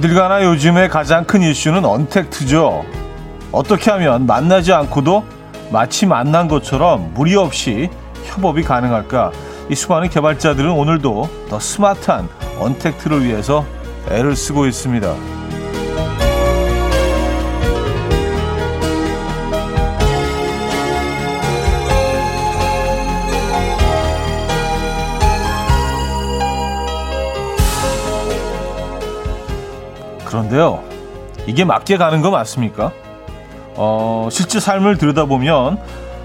어딜 가나 요즘에 가장 큰 이슈는 언택트죠. 어떻게 하면 만나지 않고도 마치 만난 것처럼 무리 없이 협업이 가능할까? 이 수많은 개발자들은 오늘도 더 스마트한 언택트를 위해서 애를 쓰고 있습니다. 그런데요, 이게 맞게 가는 거 맞습니까? 어, 실제 삶을 들여다보면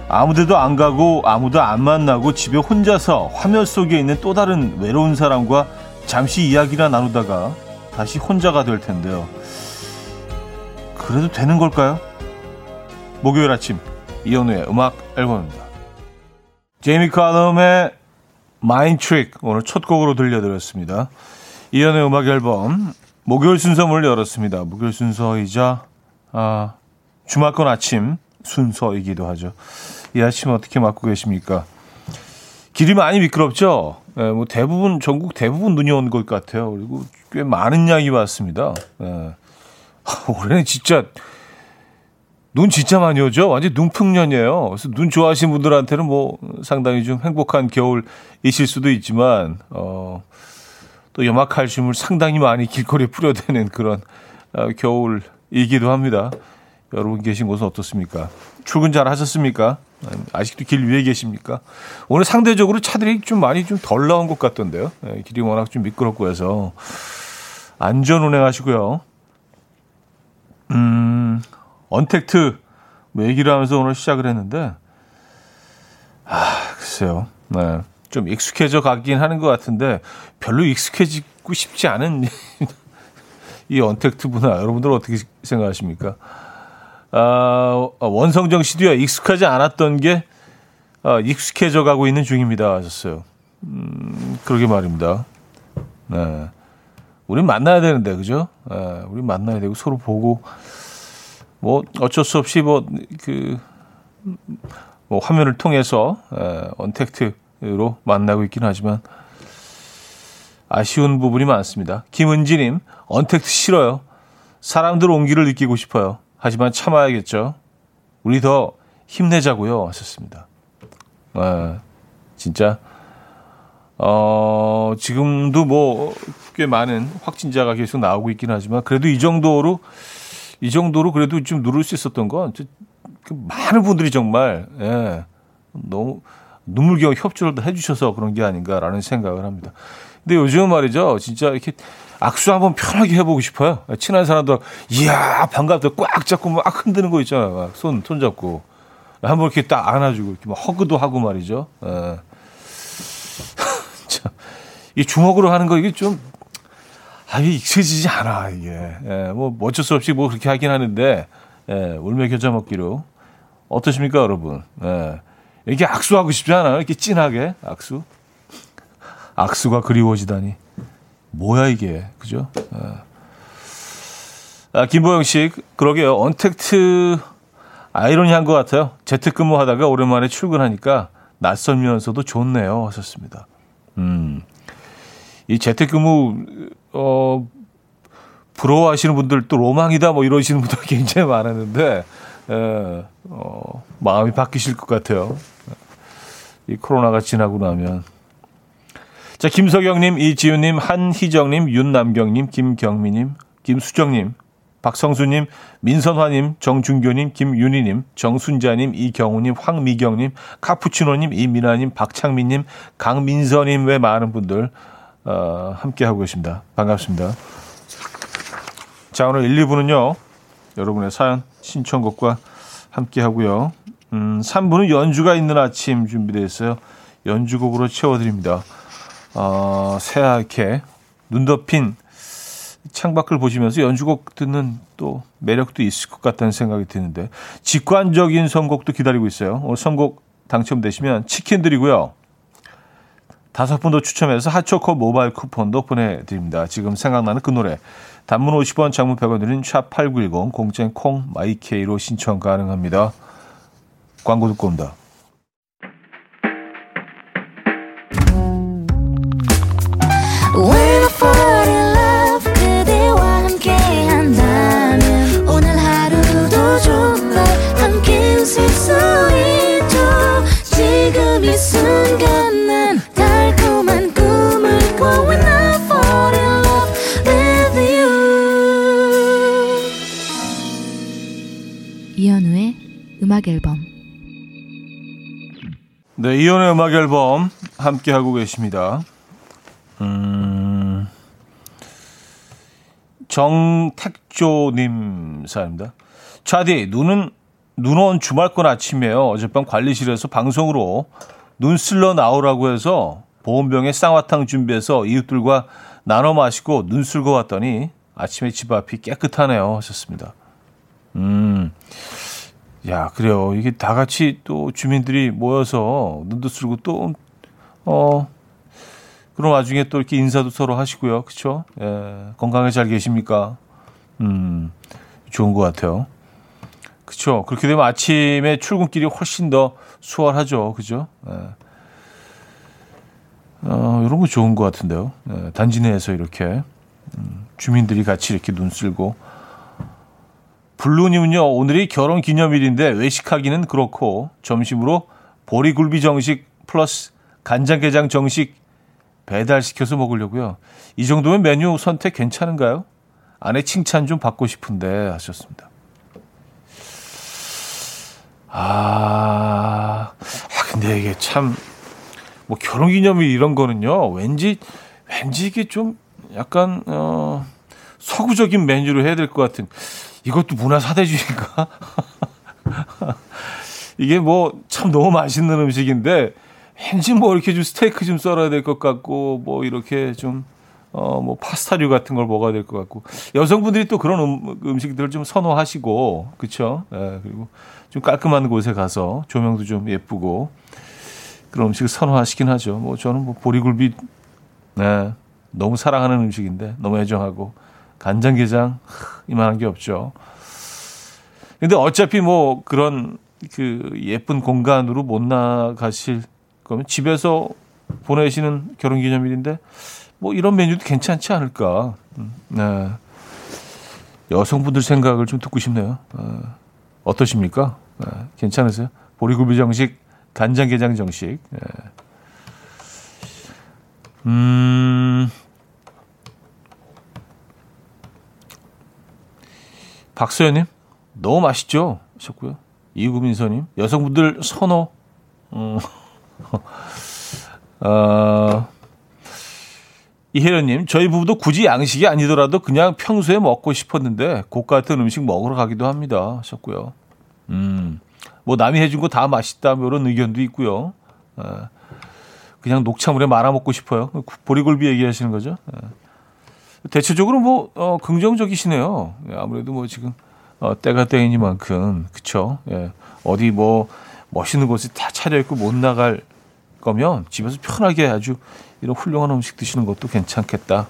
아무데도 안 가고 아무도 안 만나고 집에 혼자서 화면 속에 있는 또 다른 외로운 사람과 잠시 이야기나 나누다가 다시 혼자가 될 텐데요. 그래도 되는 걸까요? 목요일 아침 이현우의 음악 앨범입니다. 제이미 칼럼의 Mind Trick 오늘 첫 곡으로 들려드렸습니다. 이현우의 음악 앨범 목요일 순서 문을 열었습니다. 목요일 순서이자 아, 주말권 아침 순서이기도 하죠. 이 아침 어떻게 맞고 계십니까? 길이 많이 미끄럽죠? 예, 뭐 대부분, 전국 대부분 눈이 온 것 같아요. 그리고 꽤 많은 양이 왔습니다. 예. 올해는 진짜, 눈 진짜 많이 오죠? 완전 눈풍년이에요. 그래서 눈 좋아하시는 분들한테는 뭐 상당히 좀 행복한 겨울이실 수도 있지만, 어, 또 염화칼슘을 상당히 많이 길거리에 뿌려대는 그런 어, 겨울이기도 합니다. 여러분 계신 곳은 어떻습니까? 출근 잘 하셨습니까? 아직도 길 위에 계십니까? 오늘 상대적으로 차들이 좀 많이 좀 덜 나온 것 같던데요. 네, 길이 워낙 좀 미끄럽고 해서 안전 운행하시고요. 음, 언택트 뭐 얘기를 하면서 오늘 시작을 했는데 아, 글쎄요. 네. 좀 익숙해져 가긴 하는 것 같은데 별로 익숙해지고 싶지 않은 이 언택트 문화 여러분들은 어떻게 생각하십니까? 아, 원성정 씨도요, 익숙하지 않았던 게, 아, 익숙해져 가고 있는 중입니다. 하셨어요. 음, 그러게 말입니다. 네. 우린 만나야 되는데, 그죠? 네, 우린 만나야 되고, 서로 보고, 뭐, 어쩔 수 없이 뭐, 그, 뭐, 화면을 통해서, 에, 언택트 로 만나고 있긴 하지만, 아쉬운 부분이 많습니다. 김은지님, 언택트 싫어요. 사람들 온기를 느끼고 싶어요. 하지만 참아야겠죠. 우리 더 힘내자고요. 하셨습니다. 아, 진짜 어, 지금도 뭐 꽤 많은 확진자가 계속 나오고 있긴 하지만 그래도 이 정도로 이 정도로 그래도 좀 누를 수 있었던 건그 많은 분들이 정말 예, 너무 눈물겨우 협조를 해주셔서 그런 게 아닌가라는 생각을 합니다. 근데 요즘 말이죠, 진짜 이렇게 악수 한번 편하게 해보고 싶어요. 친한 사람들, 이야, 반갑다. 꽉 잡고 막 흔드는 거 있잖아요. 막 손, 손 잡고. 한번 이렇게 딱 안아주고, 이렇게 막 허그도 하고 말이죠. 예. 참, 이 주먹으로 하는 거 이게 좀, 아, 이게 익숙해지지 않아, 이게. 예, 뭐, 어쩔 수 없이 뭐 그렇게 하긴 하는데, 예, 울며 겨자 먹기로. 어떠십니까, 여러분? 예. 이렇게 악수하고 싶지 않아요? 이렇게 진하게 악수? 악수가 그리워지다니. 뭐야 이게 그죠? 아, 아 김보영 씨 그러게요. 언택트 아이러니한 것 같아요. 재택근무하다가 오랜만에 출근하니까 낯설면서도 좋네요. 하셨습니다. 음, 이 재택근무 어 부러워하시는 분들 또 로망이다 뭐 이러시는 분들 굉장히 많았는데 에, 어, 마음이 바뀌실 것 같아요. 이 코로나가 지나고 나면 자, 김석영님, 이지훈님, 한희정님, 윤남경님, 김경미님, 김수정님, 박성수님, 민선화님, 정준교님, 김윤희님, 정순자님, 이경우님, 황미경님, 카푸치노님, 이민아님, 박창민님, 강민서님 외 많은 분들 어, 함께 하고 계십니다. 반갑습니다. 자, 오늘 1, 2부는요. 여러분의 사연, 신청곡과 함께 하고요. 음, 3부는 연주가 있는 아침 준비되어 있어요. 연주곡으로 채워드립니다. 어, 새하얗게 눈 덮인 창밖을 보시면서 연주곡 듣는 또 매력도 있을 것 같다는 생각이 드는데 직관적인 선곡도 기다리고 있어요. 오늘 선곡 당첨되시면 치킨 드리고요. 다섯 분도 추첨해서 핫초코 모바일 쿠폰도 보내드립니다. 지금 생각나는 그 노래 단문 50원 장문 100원 드린 샵8910 공짜인 콩 마이케이로 신청 가능합니다. 광고 듣고 온다. 음악 앨범. 네, 이연의 음악 앨범 함께 하고 계십니다. 음, 정택조님 사입니다. 차디, 눈은, 눈 온 주말권 아침이에요. 어젯밤 관리실에서 방송으로 눈 쓸러 나오라고 해서 보온병에 쌍화탕 준비해서 이웃들과 나눠 마시고 눈 쓸고 왔더니 아침에 집 앞이 깨끗하네요. 하셨습니다. 음, 야, 그래요. 이게 다 같이 또 주민들이 모여서 눈도 쓸고 또, 어, 그런 와중에 또 이렇게 인사도 서로 하시고요. 그쵸? 예, 건강하게 잘 계십니까? 음, 좋은 것 같아요. 그쵸? 그렇게 되면 아침에 출근길이 훨씬 더 수월하죠. 그죠? 예. 어, 이런 거 좋은 것 같은데요. 예, 단지 내에서 이렇게, 음, 주민들이 같이 이렇게 눈 쓸고, 블루님은요, 오늘이 결혼 기념일인데 외식하기는 그렇고, 점심으로 보리굴비 정식 플러스 간장게장 정식 배달시켜서 먹으려고요. 이 정도면 메뉴 선택 괜찮은가요? 아내 칭찬 좀 받고 싶은데 하셨습니다. 아, 아 근데 이게 참, 뭐 결혼 기념일 이런 거는요, 왠지, 왠지 이게 좀 약간, 어, 서구적인 메뉴로 해야 될 것 같은, 이것도 문화 사대주의인가? 이게 뭐 참 너무 맛있는 음식인데, 왠지 뭐 이렇게 좀 스테이크 좀 썰어야 될 것 같고 뭐 이렇게 좀 어, 뭐, 파스타류 같은 걸 먹어야 될 것 같고. 여성분들이 또 그런 음, 음식들을 좀 선호하시고, 그쵸? 예, 그리고 좀 깔끔한 곳에 가서 조명도 좀 예쁘고, 그런 음식을 선호하시긴 하죠. 뭐, 저는 뭐, 보리굴비, 네, 너무 사랑하는 음식인데, 너무 애정하고, 간장게장, 이만한 게 없죠. 근데 어차피 뭐, 그런 그 예쁜 공간으로 못 나가실 그러면 집에서 보내시는 결혼 기념일인데 뭐 이런 메뉴도 괜찮지 않을까. 음, 네. 여성분들 생각을 좀 듣고 싶네요. 어, 어떠십니까? 네, 괜찮으세요? 보리굴비 정식, 간장게장 정식. 네. 음, 박소연님, 너무 맛있죠? 하셨고요. 이구민서님, 여성분들 선호. 음. 어, 이혜련님, 저희 부부도 굳이 양식이 아니더라도 그냥 평소에 먹고 싶었는데 고가 같은 음식 먹으러 가기도 합니다. 하셨고요. 음, 뭐 남이 해준 거 다 맛있다 뭐 이런 의견도 있고요. 어, 그냥 녹차물에 말아 먹고 싶어요. 보리굴비 얘기하시는 거죠. 어. 대체적으로 뭐 어, 긍정적이시네요. 예, 아무래도 뭐 지금 어, 때가 때이니만큼 그쵸. 예. 어디 뭐 멋있는 곳에 다 차려입고 못 나갈 거면 집에서 편하게 아주 이런 훌륭한 음식 드시는 것도 괜찮겠다.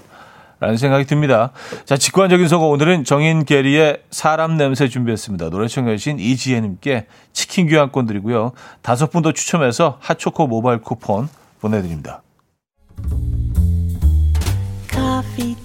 라는 생각이 듭니다. 자, 직관적인 선거 오늘은 정인 게리의 사람 냄새 준비했습니다. 노래 청해주신 이지혜님께 치킨 교환권 드리고요. 다섯 분 더 추첨해서 핫초코 모바일 쿠폰 보내드립니다. Coffee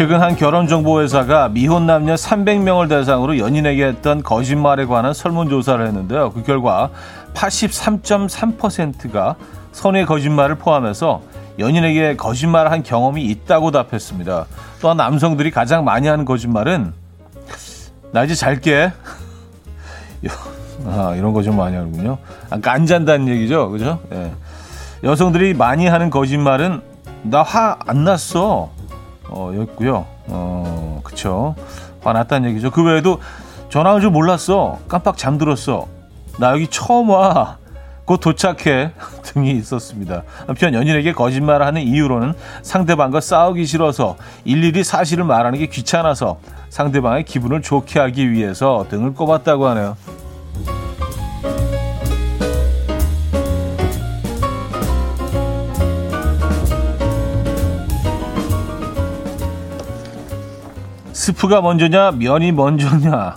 최근 한 결혼정보회사가 미혼 남녀 300명을 대상으로 연인에게 했던 거짓말에 관한 설문조사를 했는데요. 그 결과 83.3%가 선의 거짓말을 포함해서 연인에게 거짓말을 한 경험이 있다고 답했습니다. 또한 남성들이 가장 많이 하는 거짓말은 나 이제 잘게. 아, 이런 거 좀 많이 하는군요. 아, 그러니까 안 잔다는 얘기죠. 그죠? 예. 여성들이 많이 하는 거짓말은 나 화 안 났어. 어, 였고요. 어, 그쵸. 화났다는 얘기죠. 그 외에도 전화 올 줄 몰랐어. 깜빡 잠들었어. 나 여기 처음 와. 곧 도착해 등이 있었습니다. 한편 연인에게 거짓말을 하는 이유로는 상대방과 싸우기 싫어서 일일이 사실을 말하는 게 귀찮아서 상대방의 기분을 좋게 하기 위해서 등을 꼽았다고 하네요. 스프가 먼저냐 면이 먼저냐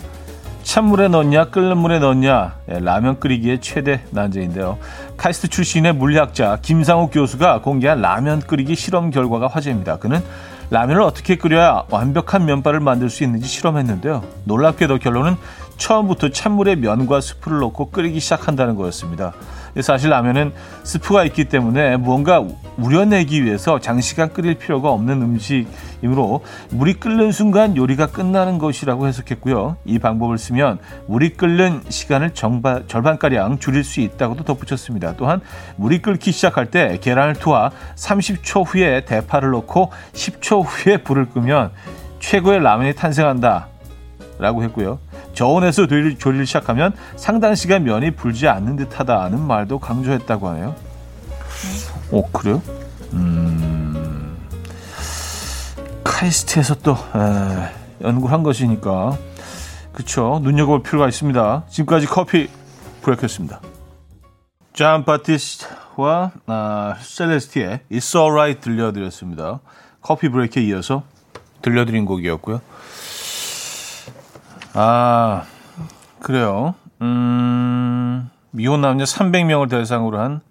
찬물에 넣냐 끓는 물에 넣냐 예, 라면 끓이기의 최대 난제인데요. 카이스트 출신의 물리학자 김상욱 교수가 공개한 라면 끓이기 실험 결과가 화제입니다. 그는 라면을 어떻게 끓여야 완벽한 면발을 만들 수 있는지 실험했는데요. 놀랍게도 결론은 처음부터 찬물에 면과 스프를 넣고 끓이기 시작한다는 거였습니다. 사실 라면은 스프가 있기 때문에 무언가 우려내기 위해서 장시간 끓일 필요가 없는 음식이므로 물이 끓는 순간 요리가 끝나는 것이라고 해석했고요. 이 방법을 쓰면 물이 끓는 시간을 정바, 절반가량 줄일 수 있다고도 덧붙였습니다. 또한 물이 끓기 시작할 때 계란을 투하 30초 후에 대파를 넣고 10초 후에 불을 끄면 최고의 라면이 탄생한다. 라고 했고요. 저온에서 조리를, 조리를 시작하면 상당 시간 면이 불지 않는 듯하다는 말도 강조했다고 하네요. 어 그래요? 음, 카이스트에서 또 에, 연구를 한 것이니까 그쵸 눈여겨볼 필요가 있습니다. 지금까지 커피 브레이크였습니다. 잔 바티스트와 아, 셀레스티의 It's Alright 들려드렸습니다. 커피 브레이크에 이어서 들려드린 곡이었고요. 아, 그래요. 음, 미혼 남녀 300명을 대상으로 한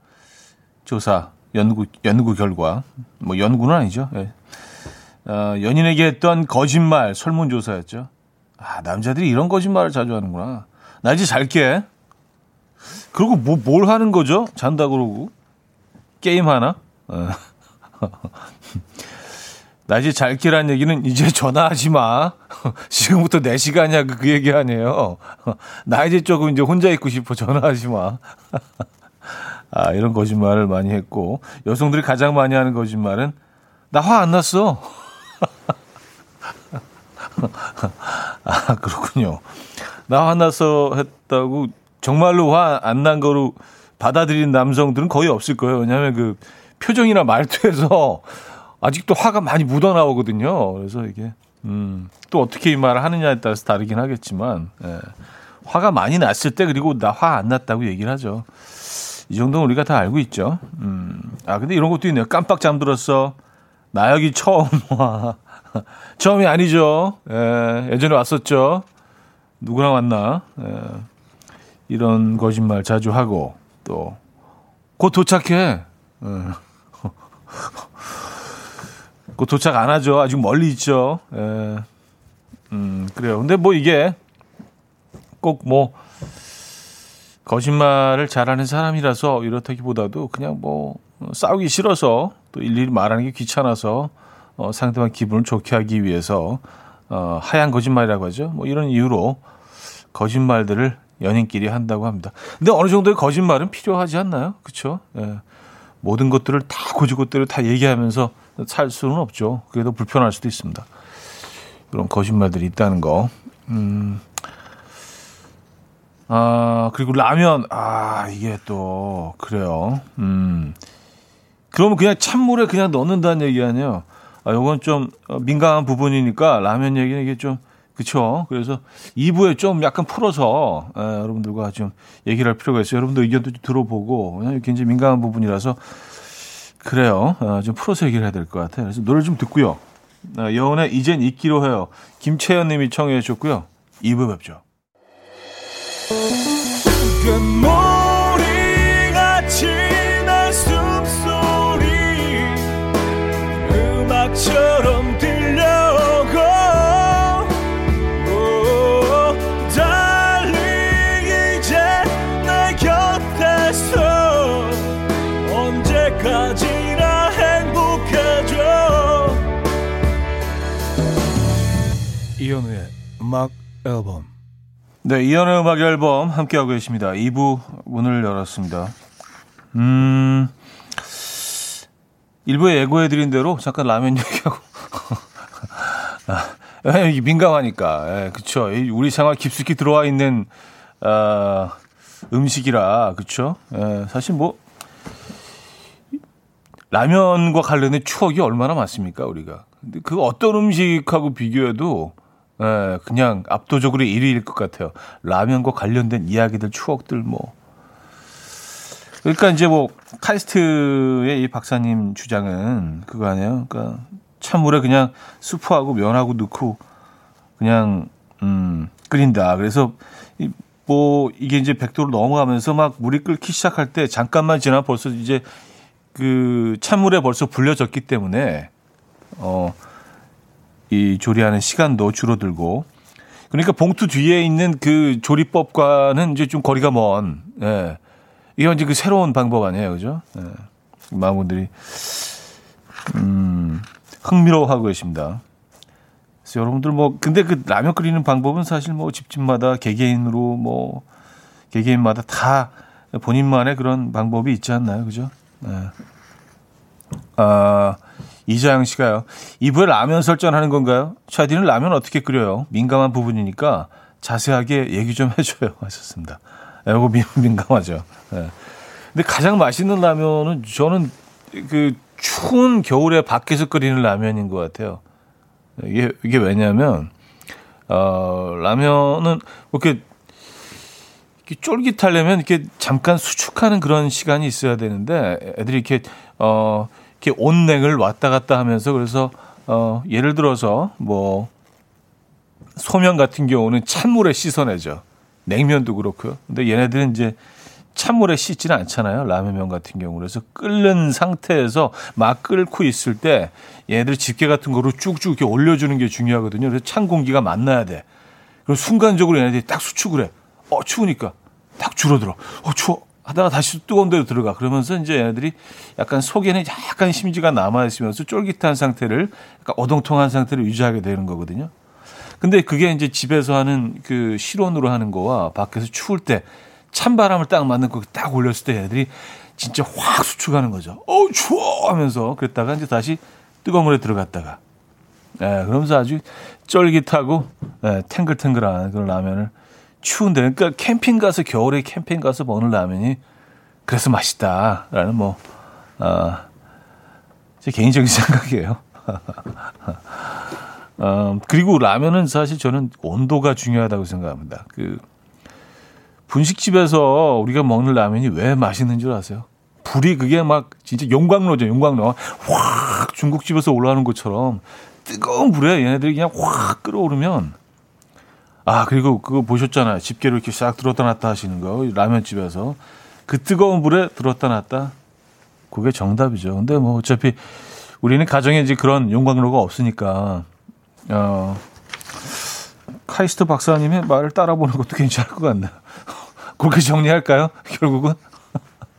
조사, 연구, 연구 결과. 뭐, 연구는 아니죠. 예. 어, 연인에게 했던 거짓말 설문조사였죠. 아, 남자들이 이런 거짓말을 자주 하는구나. 나 이제 잘게. 그리고 뭐, 뭘 하는 거죠? 잔다 그러고. 게임 하나? 어. 나 이제 잘게란 얘기는 이제 전화하지 마. 지금부터 4시간이야 그 얘기 아니에요. 나 이제 조금 이제 혼자 있고 싶어 전화하지 마. 아, 이런 거짓말을 많이 했고 여성들이 가장 많이 하는 거짓말은 나 화 안 났어. 아, 그렇군요. 나 화나서 했다고 정말로 화 안 난 거로 받아들인 남성들은 거의 없을 거예요. 왜냐하면 그 표정이나 말투에서 아직도 화가 많이 묻어 나오거든요. 그래서 이게 음, 또 어떻게 이 말을 하느냐에 따라서 다르긴 하겠지만 예. 화가 많이 났을 때 그리고 나 화 안 났다고 얘기를 하죠. 이 정도는 우리가 다 알고 있죠. 음. 아 근데 이런 것도 있네요. 깜빡 잠들었어. 나 여기 처음 와. 처음이 아니죠. 예, 예전에 왔었죠. 누구랑 왔나. 예, 이런 거짓말 자주 하고 또 곧 도착해. 예. 그 도착 안 하죠. 아직 멀리 있죠. 예. 음, 그래요. 근데 뭐 이게 꼭 뭐 거짓말을 잘하는 사람이라서 이렇다기보다도 그냥 뭐 싸우기 싫어서 또 일일이 말하는 게 귀찮아서 어, 상대방 기분을 좋게 하기 위해서 어, 하얀 거짓말이라고 하죠. 뭐 이런 이유로 거짓말들을 연인끼리 한다고 합니다. 근데 어느 정도의 거짓말은 필요하지 않나요? 그렇죠? 예. 모든 것들을 다 고지고대로 다 얘기하면서 살 수는 없죠. 그게 더 불편할 수도 있습니다. 그런 거짓말들이 있다는 거. 음. 아, 그리고 라면. 아, 이게 또, 그래요. 음. 그러면 그냥 찬물에 그냥 넣는다는 얘기 아니에요. 아, 요건 좀 민감한 부분이니까 라면 얘기는 이게 좀, 그쵸. 그래서 2부에 좀 약간 풀어서, 에, 여러분들과 좀 얘기를 할 필요가 있어요. 여러분들 의견도 좀 들어보고, 굉장히 민감한 부분이라서 그래요. 어, 좀 풀어서 얘기를 해야 될 것 같아요. 그래서 노래 좀 듣고요. 어, 여운의 이젠 잊기로 해요. 김채연 님이 청해 주셨고요. 2부 뵙죠. 음악처럼 이현우의 음악 앨범. 네, 이현우의 음악 앨범 함께하고 계십니다. 2부 문을 열었습니다. 음, 1부에 예고해드린 대로 잠깐 라면 얘기하고. 아, 이게 민감하니까. 예, 그쵸. 우리 생활 깊숙이 들어와 있는, 어, 음식이라, 그쵸. 예, 사실 뭐, 라면과 관련된 추억이 얼마나 많습니까, 우리가. 근데 그 어떤 음식하고 비교해도 예, 그냥 압도적으로 1위일 것 같아요. 라면과 관련된 이야기들, 추억들 뭐. 그러니까 이제 뭐 카이스트의 이 박사님 주장은 그거 아니에요. 그러니까 찬물에 그냥 수프하고 면하고 넣고 그냥 음, 끓인다. 그래서 이, 뭐 이게 이제 100도로 넘어가면서 막 물이 끓기 시작할 때 잠깐만 지나 벌써 이제 그 찬물에 벌써 불려졌기 때문에 어 이 조리하는 시간도 줄어들고 그러니까 봉투 뒤에 있는 그 조리법과는 이제 좀 거리가 먼 예. 이건 이제 그 새로운 방법 아니에요, 그죠? 예. 많은 분들이 음, 흥미로워하고 계십니다. 그래서 여러분들 뭐 근데 그 라면 끓이는 방법은 사실 뭐 집집마다 개개인으로 뭐 개개인마다 다 본인만의 그런 방법이 있지 않나요, 그죠? 네. 아 이자영 씨가요. 이부에 라면 설정하는 건가요? 차디는 라면 어떻게 끓여요? 민감한 부분이니까 자세하게 얘기 좀 해줘요. 하셨습니다. 이거 민, 민감하죠. 네. 근데 가장 맛있는 라면은 저는 그 추운 겨울에 밖에서 끓이는 라면인 것 같아요. 이게, 이게 왜냐면, 어, 라면은 뭐 이렇게 쫄깃하려면 이렇게 잠깐 수축하는 그런 시간이 있어야 되는데 애들이 이렇게, 어, 이렇게 온냉을 왔다 갔다 하면서 그래서, 어, 예를 들어서 뭐, 소면 같은 경우는 찬물에 씻어내죠. 냉면도 그렇고요. 근데 얘네들은 이제 찬물에 씻지는 않잖아요. 라면면 같은 경우. 그래서 끓는 상태에서 막 끓고 있을 때 얘네들 집게 같은 거로 쭉쭉 이렇게 올려주는 게 중요하거든요. 그래서 찬 공기가 만나야 돼. 그럼 순간적으로 얘네들이 딱 수축을 해. 어, 추우니까. 딱 줄어들어. 어, 추워. 하다가 다시 뜨거운 데로 들어가. 그러면서 이제 얘네들이 약간 속에는 약간 심지가 남아있으면서 쫄깃한 상태를, 약간 어동통한 상태를 유지하게 되는 거거든요. 근데 그게 이제 집에서 하는 그 실온으로 하는 거와 밖에서 추울 때 찬바람을 딱 맞는 거 딱 올렸을 때 애들이 진짜 확 수축하는 거죠. 어우, 추워! 하면서 그랬다가 이제 다시 뜨거운 물에 들어갔다가. 예, 그러면서 아주 쫄깃하고, 예, 탱글탱글한 그런 라면을 추운데, 그러니까 캠핑 가서, 겨울에 캠핑 가서 먹는 라면이 그래서 맛있다라는 뭐, 아, 제 개인적인 생각이에요. 어, 그리고 라면은 사실 저는 온도가 중요하다고 생각합니다. 그, 분식집에서 우리가 먹는 라면이 왜 맛있는 줄 아세요? 불이 그게 막 진짜 용광로죠, 용광로. 확 중국집에서 올라오는 것처럼 뜨거운 불에 얘네들이 그냥 확 끓어오르면 아, 그리고 그거 보셨잖아요. 집게로 이렇게 싹 들었다 놨다 하시는 거. 라면집에서. 그 뜨거운 불에 들었다 놨다. 그게 정답이죠. 근데 뭐 어차피 우리는 가정에 이제 그런 용광로가 없으니까, 어, 카이스트 박사님의 말을 따라보는 것도 괜찮을 것 같네요. 그렇게 정리할까요? 결국은?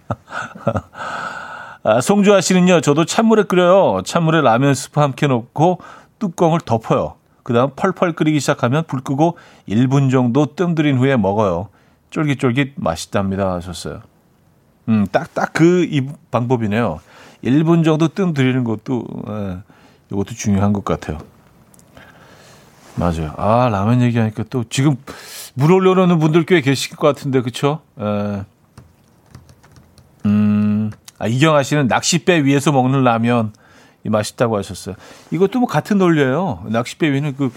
아, 송주아 씨는요, 저도 찬물에 끓여요. 찬물에 라면 스프 함께 넣고 뚜껑을 덮어요. 그 다음 펄펄 끓이기 시작하면 불 끄고 1분 정도 뜸 들인 후에 먹어요. 쫄깃쫄깃 맛있답니다. 하셨어요. 음, 딱, 딱 그 이 방법이네요. 1분 정도 뜸 들이는 것도, 예, 이것도 중요한 것 같아요. 맞아요. 아, 라면 얘기하니까 또 지금 물 올려놓는 분들 꽤 계실 것 같은데, 그쵸? 에. 음, 아, 이경아 씨는 낚싯배 위에서 먹는 라면, 이 맛있다고 하셨어요. 이것도 뭐 같은 논리예요. 낚싯배 위는 그,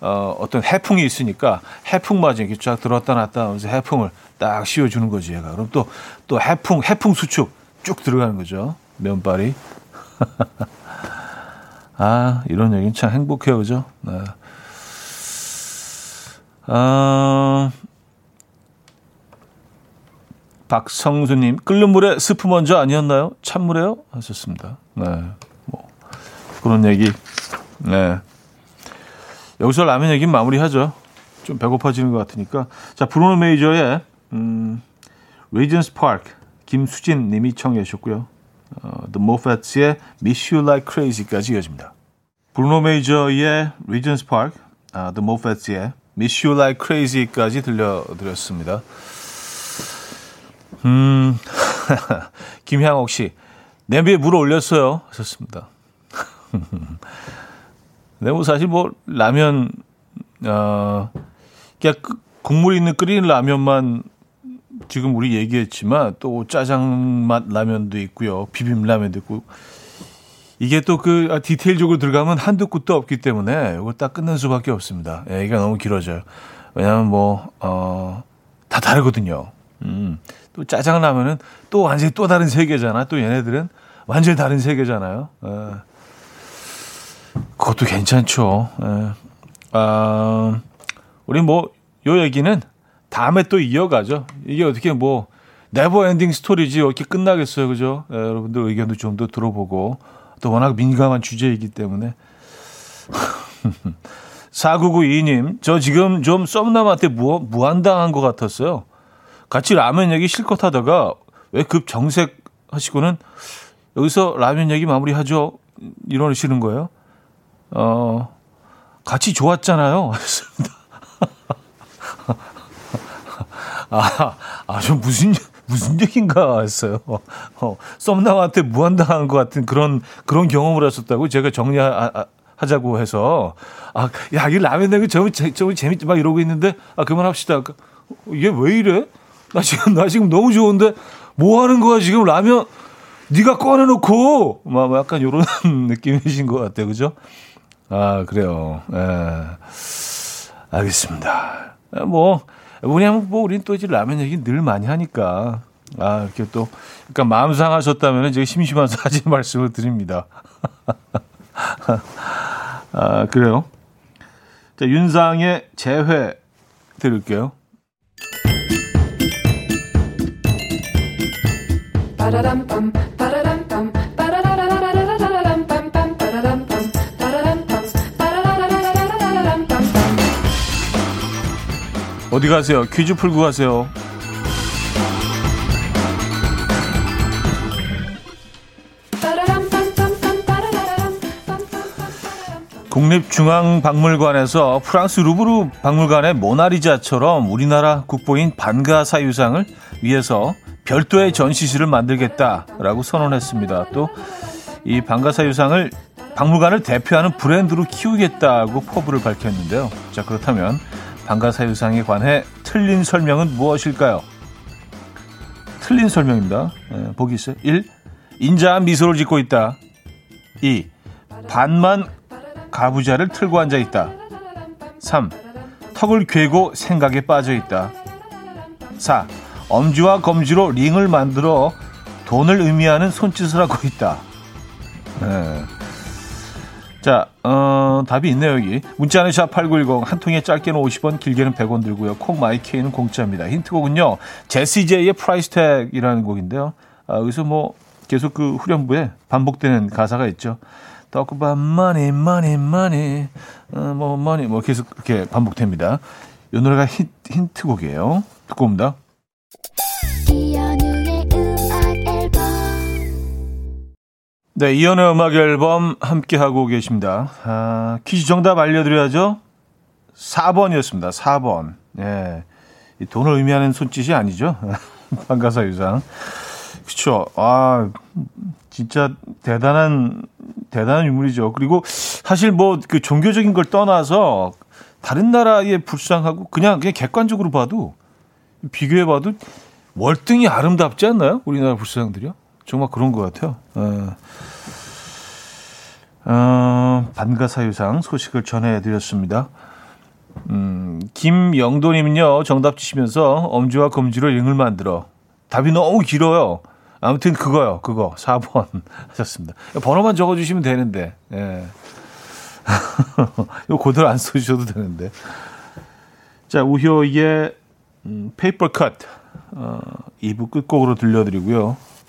어, 어떤 해풍이 있으니까 해풍 맞아 이렇게 쫙 들었다 놨다 하면서 해풍을 딱 씌워주는 거지, 얘가. 그럼 또, 또 해풍, 해풍 수축 쭉 들어가는 거죠. 면발이. 아, 이런 얘기는 참 행복해요, 그죠? 네. 아, 박성수님, 끓는 물에 스프 먼저 아니었나요? 찬물에요? 하셨습니다. 네. 뭐, 그런 얘기. 네. 여기서 라면 얘기 마무리하죠. 좀 배고파지는 것 같으니까. 자, 브루노 메이저의, 음, Regent's Park, 김수진 님이 청해 주셨고요. 어, The Moffatts의 Miss You Like Crazy까지 이어집니다. 브루노 메이저의 Regent's Park, 아, The Moffatts의 Miss You Like Crazy까지 들려드렸습니다. 음, 김향옥 씨, 냄비에 물 올렸어요. 하셨습니다. 네, 뭐 사실 뭐 라면, 어, 그냥 국물 있는 끓이는 라면만 지금 우리 얘기했지만 또 짜장 맛 라면도 있고요. 비빔 라면도 있고 이게 또 그 디테일적으로 들어가면 한두 끝도 없기 때문에 이걸 딱 끝낼 수밖에 없습니다. 예, 얘기가 너무 길어져요. 왜냐하면 뭐, 어, 다 다르거든요. 음, 또 짜장라면은 또 완전히 또 다른 세계잖아. 또 얘네들은 완전히 다른 세계잖아요. 예. 그것도 괜찮죠. 예. 아, 우리 뭐, 요 얘기는 다음에 또 이어가죠. 이게 어떻게 뭐, Never ending story지 이렇게 끝나겠어요. 그죠? 예, 여러분들 의견도 좀 더 들어보고, 또 워낙 민감한 주제이기 때문에. 4992님, 저 지금 좀 썸남한테 무, 무한당한 것 같았어요. 같이 라면 얘기 실컷 하다가 왜 급 정색 하시고는 여기서 라면 얘기 마무리하죠. 이러시는 거예요. 어, 같이 좋았잖아요. 하셨습니다. 아, 아, 좀 무슨, 무슨 얘기인가 했어요. 어, 썸남한테 무한당한 것 같은 그런, 그런 경험을 하셨다고 제가 정리하자고 해서, 아, 야, 이 라면 내기 저기, 저기 재밌지 막 이러고 있는데, 아, 그만합시다. 이게 왜 이래? 나 지금, 나 지금 너무 좋은데, 뭐 하는 거야, 지금 라면, 네가 꺼내놓고, 막, 약간 요런 느낌이신 것 같아요. 그죠? 아, 그래요. 예. 알겠습니다. 뭐, 뭐냐면, 뭐, 우린 또 이제 라면 얘기 늘 많이 하니까. 아, 이렇게 또, 그러니까 마음 상하셨다면 제가 심심해서 하지 말씀을 드립니다. 아, 그래요. 자, 윤상의 재회 들을게요. 어디 가세요? 퀴즈 풀고 가세요. 국립중앙박물관에서 프랑스 루브르 박물관의 모나리자처럼 우리나라 국보인 반가사유상을 위해서 별도의 전시실을 만들겠다라고 선언했습니다. 또 이 반가사유상을 박물관을 대표하는 브랜드로 키우겠다고 포부를 밝혔는데요. 자 그렇다면 방가사유상에 관해 틀린 설명은 무엇일까요? 틀린 설명입니다. 네, 보기 있어요. 1. 인자한 미소를 짓고 있다. 2. 반만 가부좌를 틀고 앉아 있다. 3. 턱을 괴고 생각에 빠져 있다. 4. 엄지와 검지로 링을 만들어 돈을 의미하는 손짓을 하고 있다. 네. 자, 어, 답이 있네요, 여기. 문자는 샵8910, 한 통에 짧게는 50원, 길게는 100원 들고요. 콩 my K는 공짜입니다. 힌트곡은요, 제시 제이의 Price Tag이라는 곡인데요. 아, 여기서 뭐, 계속 그 후렴부에 반복되는 가사가 있죠. Talk about money, money, money, 어, 뭐, money, 뭐, 계속 이렇게 반복됩니다. 이 노래가 힌, 힌트곡이에요. 듣고 옵니다. 네, 이연의 음악 앨범 함께 하고 계십니다. 아, 퀴즈 정답 알려드려야죠. 4번이었습니다. 4번. 예. 이 돈을 의미하는 손짓이 아니죠. 반가사 유상. 그쵸. 아, 진짜 대단한, 대단한 인물이죠. 그리고 사실 뭐 그 종교적인 걸 떠나서 다른 나라의 불상하고 그냥, 그냥 객관적으로 봐도 비교해 봐도 월등히 아름답지 않나요? 우리나라 불상들이요? 정말 그런 것 같아요. 어, 어, 반가사유상 소식을 전해드렸습니다. 음, 김영도님은요, 정답 주시면서 엄지와 검지로 링을 만들어. 답이 너무 길어요. 아무튼 그거요, 그거. 4번 하셨습니다. 번호만 적어주시면 되는데, 예. 이거 고대로 안 써주셔도 되는데. 자, 우효의 음, Paper Cut. 어, 2부 끝곡으로 들려드리고요.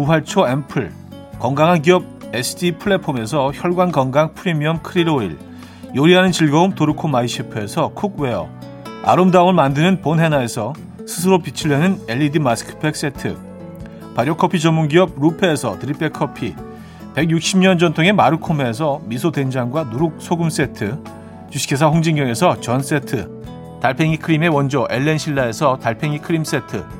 부활초 앰플, 건강한 기업 SD 플랫폼에서 혈관 건강 프리미엄 크릴 오일, 요리하는 즐거움 도르코 마이셰프에서 cookware. 아름다움을 만드는 본헤나에서 스스로 빛을 내는 LED 마스크팩 세트. 발효커피 전문기업 루페에서 drip bag 커피. 160년 전통의 마르코메에서 미소된장과 누룩소금 세트. 주식회사 홍진경에서 전 세트. 달팽이 크림의 원조 엘렌실라에서 달팽이 크림 세트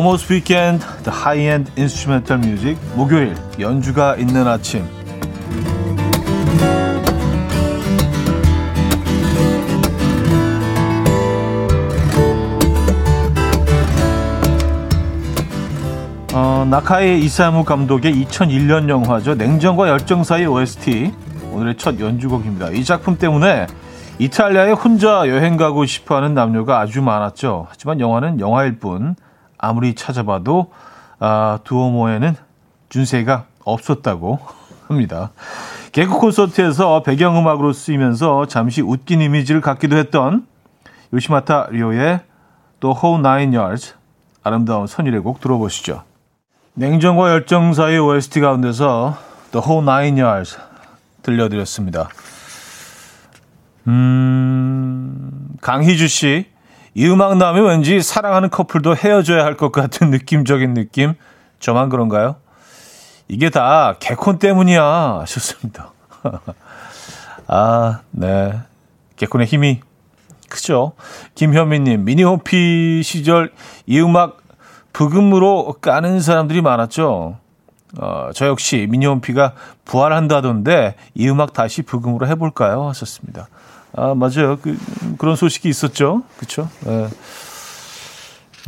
Almost Weekend, The High-End Instrumental Music, 목요일 연주가 있는 아침. 어, 나카이 이사무 감독의 2001년 영화죠. 냉정과 열정 사이 OST. 오늘의 첫 연주곡입니다. 이 작품 때문에 이탈리아에 혼자 여행 가고 싶어 하는 남녀가 아주 많았죠. 하지만 영화는 영화일 뿐 아무리 찾아봐도 아, 두오모에는 준세가 없었다고 합니다. 개그 콘서트에서 배경음악으로 쓰이면서 잠시 웃긴 이미지를 갖기도 했던 요시마타 리오의 또 Whole Nine Yards 아름다운 선율의 곡 들어보시죠. 냉정과 열정 사이 OST 가운데서 The Whole Nine Yards 들려드렸습니다. 음, 강희주 씨, 이 음악 나오면 왠지 사랑하는 커플도 헤어져야 할 것 같은 느낌적인 느낌. 저만 그런가요? 이게 다 개콘 때문이야. 하셨습니다. 아, 네. 개콘의 힘이 크죠. 김현미님, 미니홈피 시절 이 음악 부금으로 까는 사람들이 많았죠. 어, 저 역시 미니홈피가 부활한다던데 이 음악 다시 부금으로 해볼까요? 하셨습니다. 아, 맞아요. 그, 그런 소식이 있었죠. 그쵸? 네.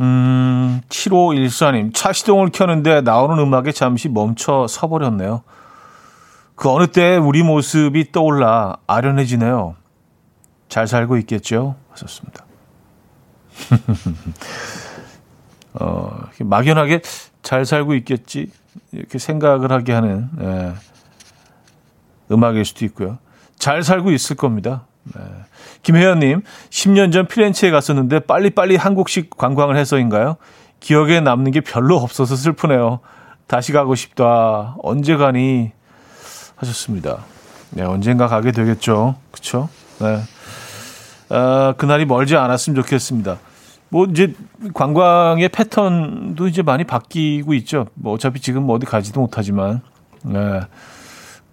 음, 7514님. 차 시동을 켜는데 나오는 음악에 잠시 멈춰 서버렸네요. 그 어느 때 우리 모습이 떠올라 아련해지네요. 잘 살고 있겠죠? 하셨습니다. 어, 막연하게 잘 살고 있겠지. 이렇게 생각을 하게 하는, 예, 음악일 수도 있고요. 잘 살고 있을 겁니다. 네. 김혜연님, 10년 전 피렌체에 갔었는데 빨리빨리 한국식 관광을 해서인가요? 기억에 남는 게 별로 없어서 슬프네요. 다시 가고 싶다. 언제 가니? 하셨습니다. 네, 언젠가 가게 되겠죠. 그쵸? 네. 아, 그날이 멀지 않았으면 좋겠습니다. 뭐, 이제, 관광의 패턴도 이제 많이 바뀌고 있죠. 뭐, 어차피 지금 뭐 어디 가지도 못하지만, 네.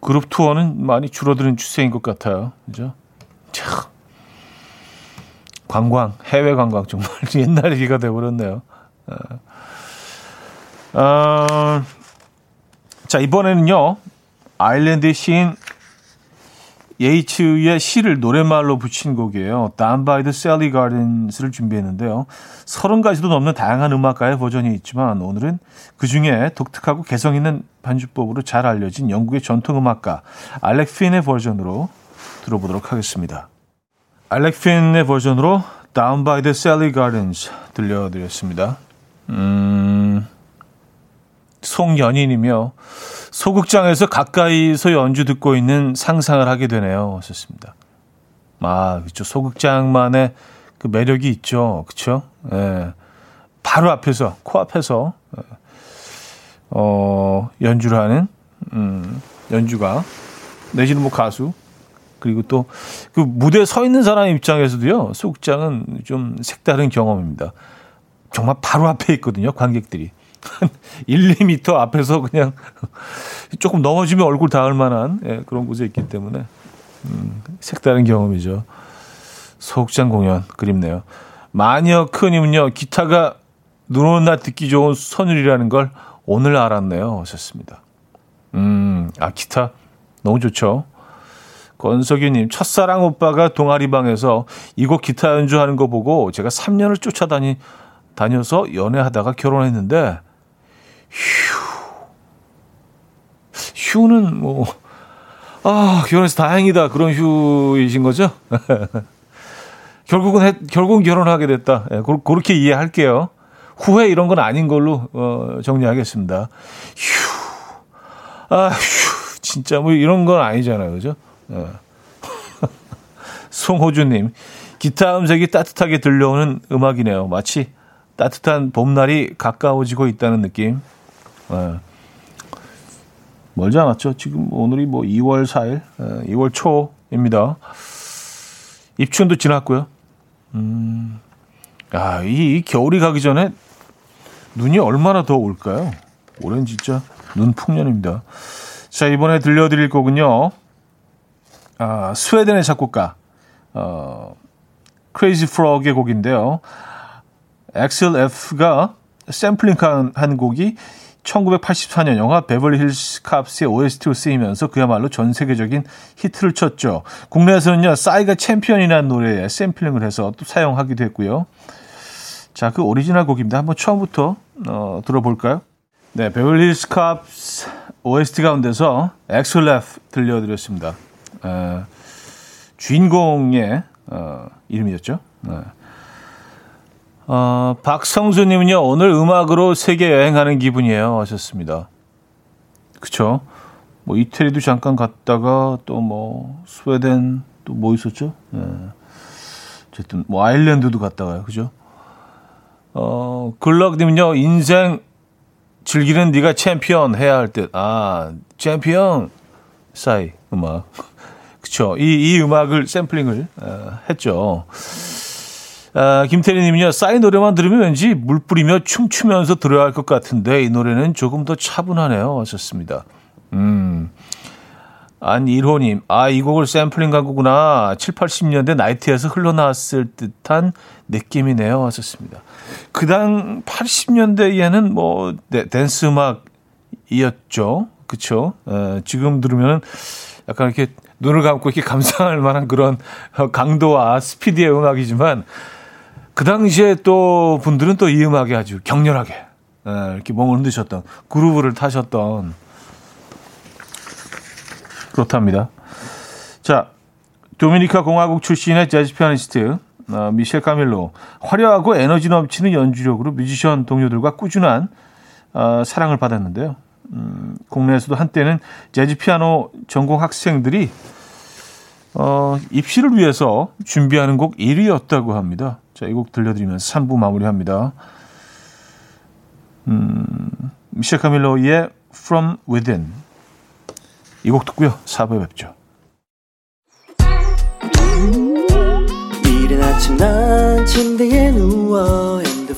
그룹 투어는 많이 줄어드는 추세인 것 같아요. 그죠? 참. 관광, 해외 관광 정말 옛날 얘기가 돼버렸네요. 어. 어, 자, 이번에는요, 아일랜드 시인 예이츠의 시를 노랫말로 붙인 곡이에요. Down by the Sally Gardens를 준비했는데요. 서른 가지도 넘는 다양한 음악가의 버전이 있지만 오늘은 그 중에 독특하고 개성 있는 반주법으로 잘 알려진 영국의 전통 음악가 알렉 핀의 버전으로 들어보도록 하겠습니다. 알렉 핀의 버전으로 Down by the Sally Gardens 들려드렸습니다. 음, 송연인이며 소극장에서 가까이서 연주 듣고 있는 상상을 하게 되네요. 하셨습니다. 아, 그렇죠. 소극장만의 그 매력이 있죠. 그렇죠? 예. 바로 앞에서 코앞에서 어, 연주를 하는 음, 연주가 내지는 뭐 가수 그리고 또 그 무대에 서 있는 사람 입장에서도요. 소극장은 좀 색다른 경험입니다. 정말 바로 앞에 있거든요. 관객들이. 한 1, 2미터 앞에서 그냥 조금 넘어지면 얼굴 닿을 만한 예, 그런 곳에 있기 때문에 음, 색다른 경험이죠. 소극장 공연 그립네요. 마녀 크님은요 기타가 눈 오는 날 듣기 좋은 선율이라는 걸 오늘 알았네요. 하셨습니다. 음, 아, 기타. 너무 좋죠. 권석유님, 첫사랑 오빠가 동아리방에서 이 곡 기타 연주하는 거 보고 제가 3년을 쫓아다니, 다녀서 연애하다가 결혼했는데, 휴. 휴는 뭐, 아, 결혼해서 다행이다. 그런 휴이신 거죠? 결국은, 해, 결국은 결혼하게 됐다. 예, 고, 그렇게 이해할게요. 후회 이런 건 아닌 걸로, 어, 정리하겠습니다. 휴. 아, 휴. 진짜 뭐 이런 건 아니잖아요. 그죠? 예. 송호주님, 기타 음색이 따뜻하게 들려오는 음악이네요. 마치 따뜻한 봄날이 가까워지고 있다는 느낌. 예. 멀지 않았죠. 지금 오늘이 뭐 2월 4일, 2월 초입니다. 입춘도 지났고요. 음, 아, 이, 이 겨울이 가기 전에 눈이 얼마나 더 올까요? 올해는 진짜 눈 풍년입니다. 자, 이번에 들려드릴 곡은요. 아, 스웨덴의 작곡가, 어, 크레이지 프로그의 곡인데요. Axel F가 샘플링한 한 곡이 1984년 영화 베벌리 힐스 캅스의 OST로 쓰이면서 그야말로 전 세계적인 히트를 쳤죠. 국내에서는요, 싸이가 챔피언이라는 노래에 샘플링을 해서 또 사용하기도 했고요. 자, 그 오리지널 곡입니다. 한번 처음부터 어, 들어볼까요? 네, 베벌리 힐스 캅스 OST 가운데서 Axel F 들려드렸습니다. 에, 주인공의 어, 이름이었죠. 네. 어, 박성수님은요, 오늘 음악으로 세계 여행하는 기분이에요. 하셨습니다. 그쵸? 뭐, 이태리도 잠깐 갔다가, 또 뭐, 스웨덴, 또 뭐 있었죠? 네. 어쨌든, 뭐, 아일랜드도 갔다가요. 그죠? 어, 글럭님은요, 인생 즐기는 네가 챔피언 해야 할 듯. 아, 챔피언! 싸이, 음악. 그쵸. 이, 이 음악을 샘플링을 어, 했죠. 아, 김태리님은요, 싸이 노래만 들으면 왠지 물 뿌리며 춤추면서 들어야 할 것 같은데, 이 노래는 조금 더 차분하네요. 하셨습니다. 음. 안일호님, 아, 이 곡을 샘플링 한 거구나. 7, 80년대 나이트에서 흘러나왔을 듯한 느낌이네요. 하셨습니다. 그 당 80년대에는 뭐, 네, 댄스 음악이었죠. 그쵸? 에, 지금 들으면 약간 이렇게 눈을 감고 이렇게 감상할 만한 그런 강도와 스피디의 음악이지만, 그 당시에 또 분들은 또 이 음악에 아주 격렬하게 에, 이렇게 몸을 흔드셨던 그루브를 타셨던 그렇답니다. 자, 도미니카 공화국 출신의 재즈 피아니스트 어, 미셸 카밀로 화려하고 에너지 넘치는 연주력으로 뮤지션 동료들과 꾸준한 어, 사랑을 받았는데요. 음, 국내에서도 한때는 재즈 피아노 전공 학생들이 어, 입시를 위해서 준비하는 곡 1위였다고 합니다. 자, 이 곡 들려드리면서 3부 마무리합니다. 음, 미셸 카밀로의 From Within 이 곡 듣고요. 4부에 뵙죠. 이른 아침 난 침대에 누워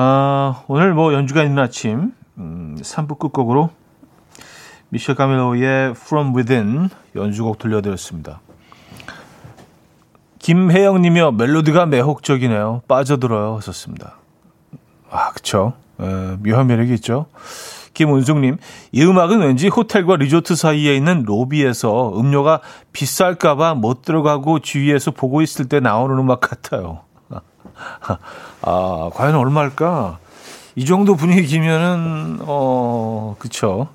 아, 오늘 뭐 연주가 있는 아침 음, 3부 끝곡으로 미셸 카밀로의 From Within 연주곡 들려드렸습니다. 김혜영님이요 멜로디가 매혹적이네요. 빠져들어요. 하셨습니다. 아, 그쵸. 에, 묘한 매력이 있죠. 김은숙님, 이 음악은 왠지 호텔과 리조트 사이에 있는 로비에서 음료가 비쌀까봐 못 들어가고 주위에서 보고 있을 때 나오는 음악 같아요. 아, 과연 얼마일까? 이 정도 분위기면은, 어, 그쵸.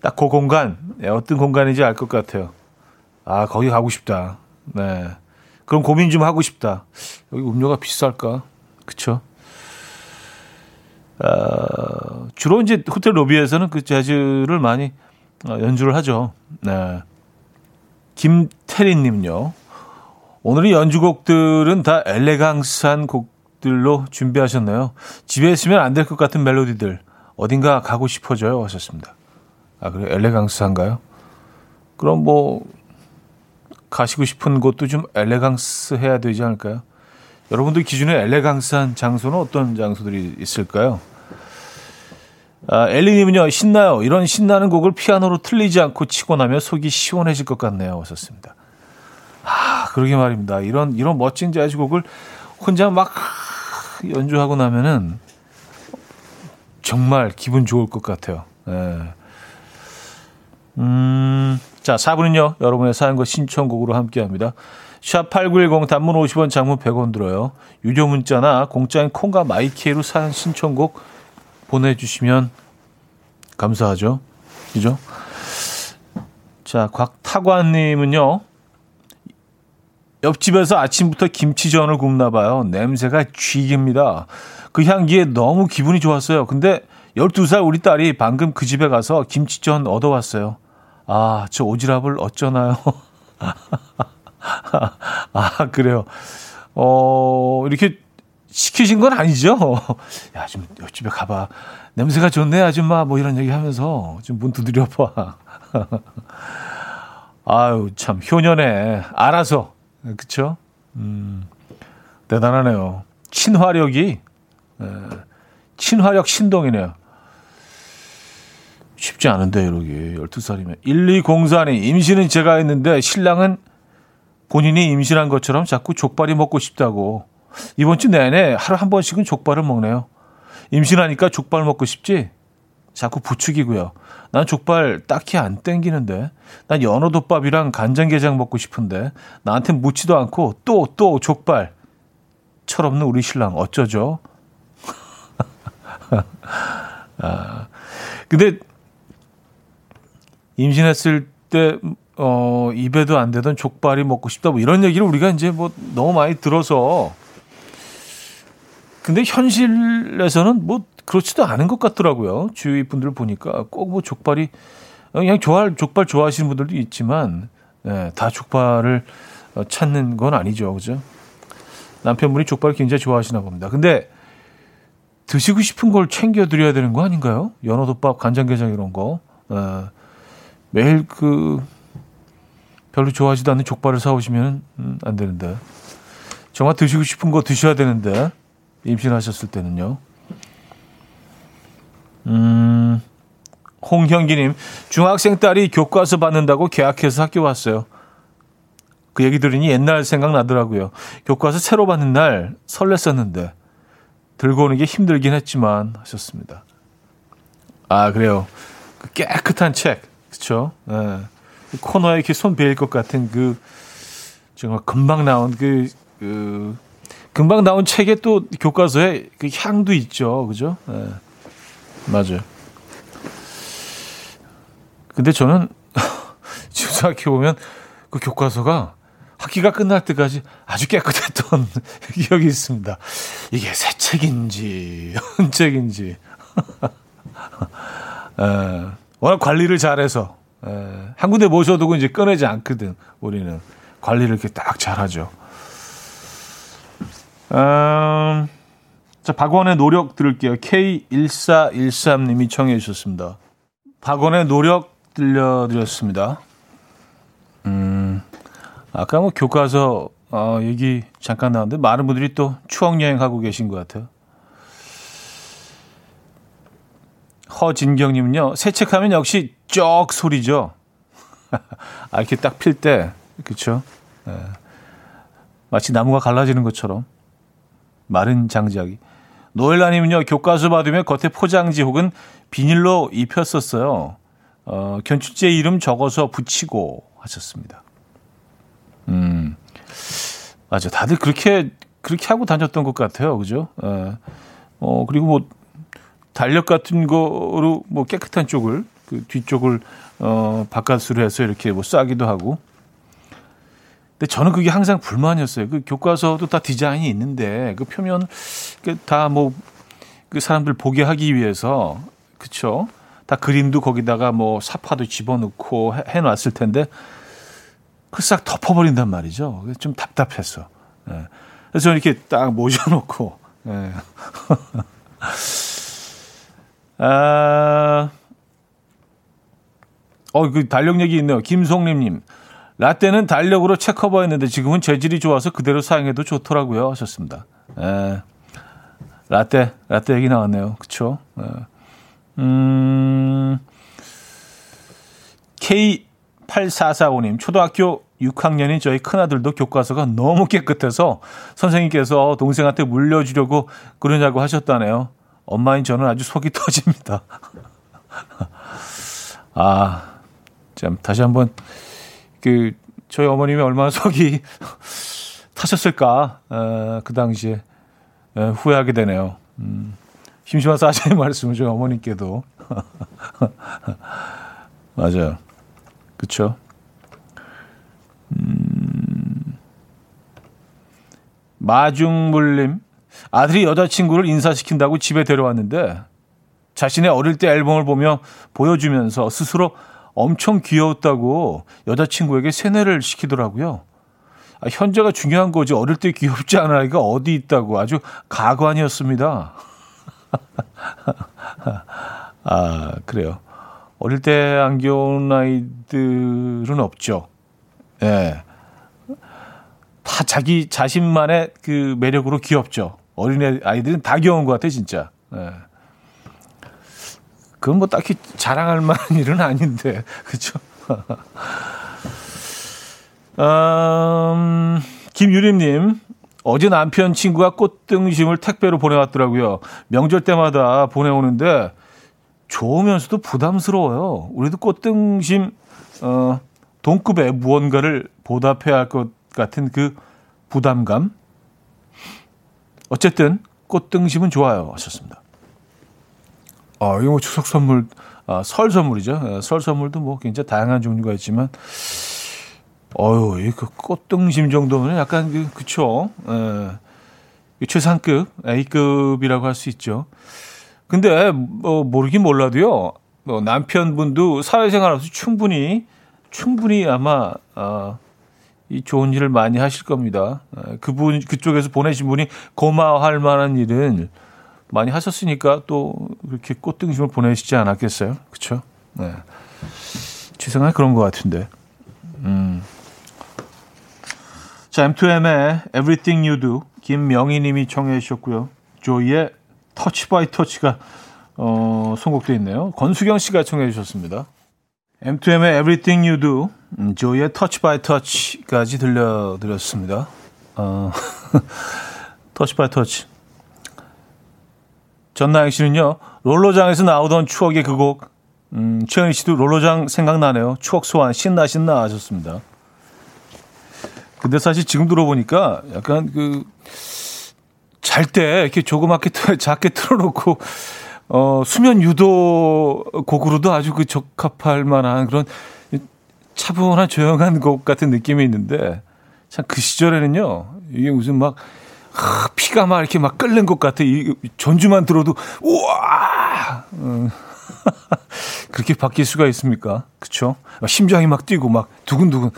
딱 그 공간, 네, 어떤 공간인지 알 것 같아요. 아, 거기 가고 싶다. 네. 그럼 고민 좀 하고 싶다. 여기 음료가 비쌀까? 그쵸. 어, 주로 이제 호텔 로비에서는 그 재즈를 많이 어, 연주를 하죠. 네. 김태리님요. 오늘의 연주곡들은 다 엘레강스한 곡들로 준비하셨나요? 집에 있으면 안 될 것 같은 멜로디들. 어딘가 가고 싶어져요. 하셨습니다. 아, 그래 엘레강스한가요? 그럼 뭐 가시고 싶은 곳도 좀 엘레강스 해야 되지 않을까요? 여러분들 기준에 엘레강스한 장소는 어떤 장소들이 있을까요? 아, 엘리님은요, 신나요. 이런 신나는 곡을 피아노로 틀리지 않고 치고 나면 속이 시원해질 것 같네요. 하셨습니다. 아, 그러게 말입니다. 이런, 이런 멋진 재즈곡을 혼자 막 연주하고 나면은 정말 기분 좋을 것 같아요. 예. 음, 자, 4분은요, 여러분의 사연과 신청곡으로 함께 합니다. 샵8910 단문 50원 장문 100원 들어요. 유료 문자나 공짜인 콩과 마이케이로 사연 신청곡 보내주시면 감사하죠. 그죠? 자, 곽타관님은요, 옆집에서 아침부터 김치전을 굽나 봐요. 냄새가 쥐깁니다. 그 향기에 너무 기분이 좋았어요. 근데 12살 우리 딸이 방금 그 집에 가서 김치전 얻어왔어요. 아, 저 오지랖을 어쩌나요? 아, 그래요. 어, 이렇게 시키신 건 아니죠? 야, 좀 옆집에 가봐. 냄새가 좋네, 아줌마. 뭐 이런 얘기 하면서 좀 문 두드려 봐. 아유, 참, 효년에 알아서. 그쵸? 음, 대단하네요. 친화력이, 에, 친화력 신동이네요. 쉽지 않은데, 이러기. 12살이면. 1204님, 임신은 제가 했는데, 신랑은 본인이 임신한 것처럼 자꾸 족발이 먹고 싶다고. 이번 주 내내 하루 한 번씩은 족발을 먹네요. 임신하니까 족발 먹고 싶지? 자꾸 부추기고요. 난 족발 딱히 안 땡기는데. 난 연어덮밥이랑 간장게장 먹고 싶은데. 나한테 묻지도 않고 또, 또 족발. 철없는 우리 신랑 어쩌죠? 아, 근데 임신했을 때, 어, 입에도 안 되던 족발이 먹고 싶다. 뭐 이런 얘기를 우리가 이제 뭐 너무 많이 들어서. 근데 현실에서는 뭐 그렇지도 않은 것 같더라고요. 주위 분들 보니까 꼭 뭐 족발이 그냥 좋아할 족발 좋아하시는 분들도 있지만 네, 다 족발을 어, 찾는 건 아니죠, 그죠? 남편분이 족발 굉장히 좋아하시나 봅니다. 근데 드시고 싶은 걸 챙겨 드려야 되는 거 아닌가요? 연어덮밥, 간장게장 이런 거 어, 매일 그 별로 좋아하지도 않는 족발을 사오시면 음, 안 되는데 정말 드시고 싶은 거 드셔야 되는데 임신하셨을 때는요. 음, 홍형기님, 중학생 딸이 교과서 받는다고 계약해서 학교 왔어요. 그 얘기 들으니 옛날 생각나더라고요. 교과서 새로 받는 날 설렜었는데, 들고 오는 게 힘들긴 했지만, 하셨습니다. 아, 그래요. 그 깨끗한 책, 그쵸? 예. 그 코너에 이렇게 손 베일 것 같은 그, 정말 금방 나온 그, 그, 금방 나온 책에 또 교과서에 그 향도 있죠. 그죠? 예. 맞아요. 근데 저는 지금 생각해 보면 그 교과서가 학기가 끝날 때까지 아주 깨끗했던 기억이 있습니다. 이게 새 책인지, 현 책인지. 에, 워낙 관리를 잘해서, 에, 한 군데 모셔두고 이제 꺼내지 않거든, 우리는. 관리를 이렇게 딱 잘하죠. 음, 자, 박원의 노력 들을게요. K1413님이 청해 주셨습니다. 박원의 노력 들려드렸습니다. 음, 아까 뭐 교과서 어, 얘기 잠깐 나왔는데 많은 분들이 또 추억 여행하고 계신 것 같아요. 허진경님은요, 세책하면 역시 쩍 소리죠. 아, 이렇게 딱 필 때, 그쵸? 네. 마치 나무가 갈라지는 것처럼. 마른 장작이. 노엘라님은요, 교과서 받으면 겉에 포장지 혹은 비닐로 입혔었어요. 어, 견출제 이름 적어서 붙이고 하셨습니다. 음, 맞아. 다들 그렇게, 그렇게 하고 다녔던 것 같아요. 그죠? 어, 어 그리고 뭐, 달력 같은 거로 뭐 깨끗한 쪽을, 그 뒤쪽을, 어, 바깥으로 해서 이렇게 뭐 싸기도 하고. 근데 저는 그게 항상 불만이었어요. 그 교과서도 다 디자인이 있는데 그 표면 그 다뭐 그 사람들 보게 하기 위해서 그쵸? 다 그림도 거기다가 뭐 사파도 집어넣고 해, 놨을 텐데 그 싹 덮어버린단 말이죠. 좀 답답했어. 예. 그래서 저는 이렇게 딱 모셔놓고 예. 아, 어, 그 달력력이 있네요. 김송림님. 라떼는 달력으로 책커버했는데 지금은 재질이 좋아서 그대로 사용해도 좋더라고요. 하셨습니다. 에, 라떼, 라떼 얘기 나왔네요. 그쵸? 에. 음, K8445님, 초등학교 6학년인 저희 큰아들도 교과서가 너무 깨끗해서 선생님께서 동생한테 물려주려고 그러냐고 하셨다네요. 엄마인 저는 아주 속이 터집니다. 아, 참, 다시 한번, 그, 저희 어머님이 얼마나 속이 타셨을까, 에, 그 당시에, 에, 후회하게 되네요. 음, 심심해서 하시는 말씀을 저희 어머님께도. 맞아요. 그쵸? 음, 마중물님, 아들이 여자친구를 인사시킨다고 집에 데려왔는데 자신의 어릴 때 앨범을 보며 보여주면서 스스로 엄청 귀여웠다고 여자친구에게 세뇌를 시키더라고요. 아, 현재가 중요한 거지 어릴 때 귀엽지 않은 아이가 어디 있다고 아주 가관이었습니다. 아 그래요. 어릴 때 안 귀여운 아이들은 없죠. 예. 네. 다 자기 자신만의 그 매력으로 귀엽죠. 어린애 아이들은 다 귀여운 것 같아 진짜. 예. 그건 뭐 딱히 자랑할 만한 일은 아닌데 그렇죠. 음, 김유림님 어제 남편 친구가 꽃등심을 택배로 보내왔더라고요. 명절 때마다 보내오는데 좋으면서도 부담스러워요. 우리도 꽃등심 어, 동급의 무언가를 보답해야 할 것 같은 그 부담감. 어쨌든 꽃등심은 좋아요. 하셨습니다. 아, 이거 뭐 추석 선물, 아, 설 선물이죠. 아, 설 선물도 뭐 굉장히 다양한 종류가 있지만, 어유, 이그 꽃등심 정도면 약간 그, 그쵸. 에, 최상급, A급이라고 할 수 있죠. 근데, 뭐, 모르긴 몰라도요, 뭐, 남편분도 사회생활 하서 충분히, 충분히 아마, 아, 이 좋은 일을 많이 하실 겁니다. 그분 그쪽에서 보내신 분이 고마워할 만한 일은 많이 하셨으니까 또 그렇게 꽃등심을 보내시지 않았겠어요? 그렇죠? 네. 지생활 그런 것 같은데. 음. 자, M2M의 Everything You Do 김명희 님이 청해 주셨고요. 조이의 Touch by Touch가 어, 선곡돼 있네요. 권수경 씨가 청해 주셨습니다. M2M의 Everything You Do, 음, 조이의 Touch by Touch까지 들려드렸습니다. 어, Touch by Touch. 전나영 씨는요, 롤러장에서 나오던 추억의 그 곡, 음, 최은희 씨도 롤러장 생각나네요. 추억 소환, 신나, 신나 하셨습니다. 근데 사실 지금 들어보니까 약간 그, 잘 때 이렇게 조그맣게, 작게 틀어놓고, 어, 수면 유도 곡으로도 아주 그 적합할 만한 그런 차분한 조용한 곡 같은 느낌이 있는데 참 그 시절에는요 이게 무슨 막 하, 피가 막 이렇게 막 끓는 것 같아 이 전주만 들어도 우와 음. 그렇게 바뀔 수가 있습니까? 그쵸? 심장이 막 뛰고 막 두근두근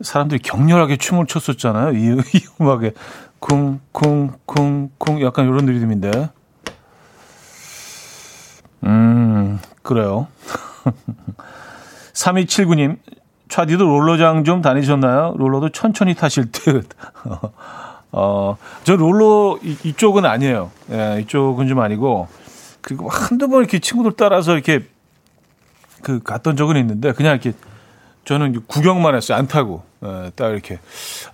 사람들이 격렬하게 춤을 췄었잖아요 이, 이 음악에 쿵쿵쿵쿵 약간 이런 느낌인데 음, 그래요. 3279님, 차디도 롤러장 좀 다니셨나요? 롤러도 천천히 타실 듯. 어, 저 롤러 이, 쪽은 아니에요. 예, 이쪽은 좀 아니고. 그리고 한두 번 이렇게 친구들 따라서 이렇게 그 갔던 적은 있는데 그냥 이렇게 저는 구경만 했어요. 안 타고. 예, 딱 이렇게.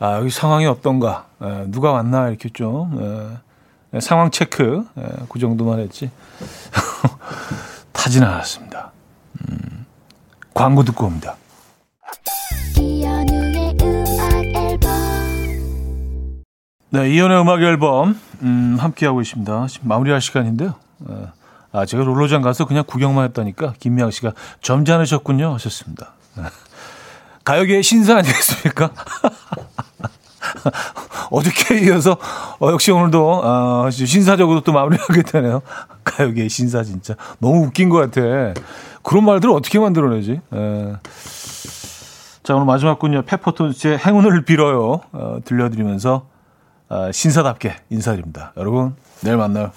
아, 여기 상황이 어떤가. 예, 누가 왔나 이렇게 좀. 예. 네, 상황 체크 네, 그 정도만 했지 타진 않았습니다. 음, 광고 듣고 옵니다. 네, 이연의 음악 앨범 음, 함께 하고 있습니다. 지금 마무리할 시간인데요. 어, 아, 제가 롤러장 가서 그냥 구경만 했다니까 김미양 씨가 점잖으셨군요 하셨습니다. 가요계의 신사 아니겠습니까? 어저께 이어서 어, 역시 오늘도 어, 신사적으로 또 마무리하게 되네요. 가요계 신사 진짜 너무 웃긴 것 같아. 그런 말들을 어떻게 만들어내지? 에. 예. 자 오늘 마지막 군요 페퍼톤스의 행운을 빌어요 어, 들려드리면서 어, 신사답게 인사드립니다. 여러분 내일 만나요.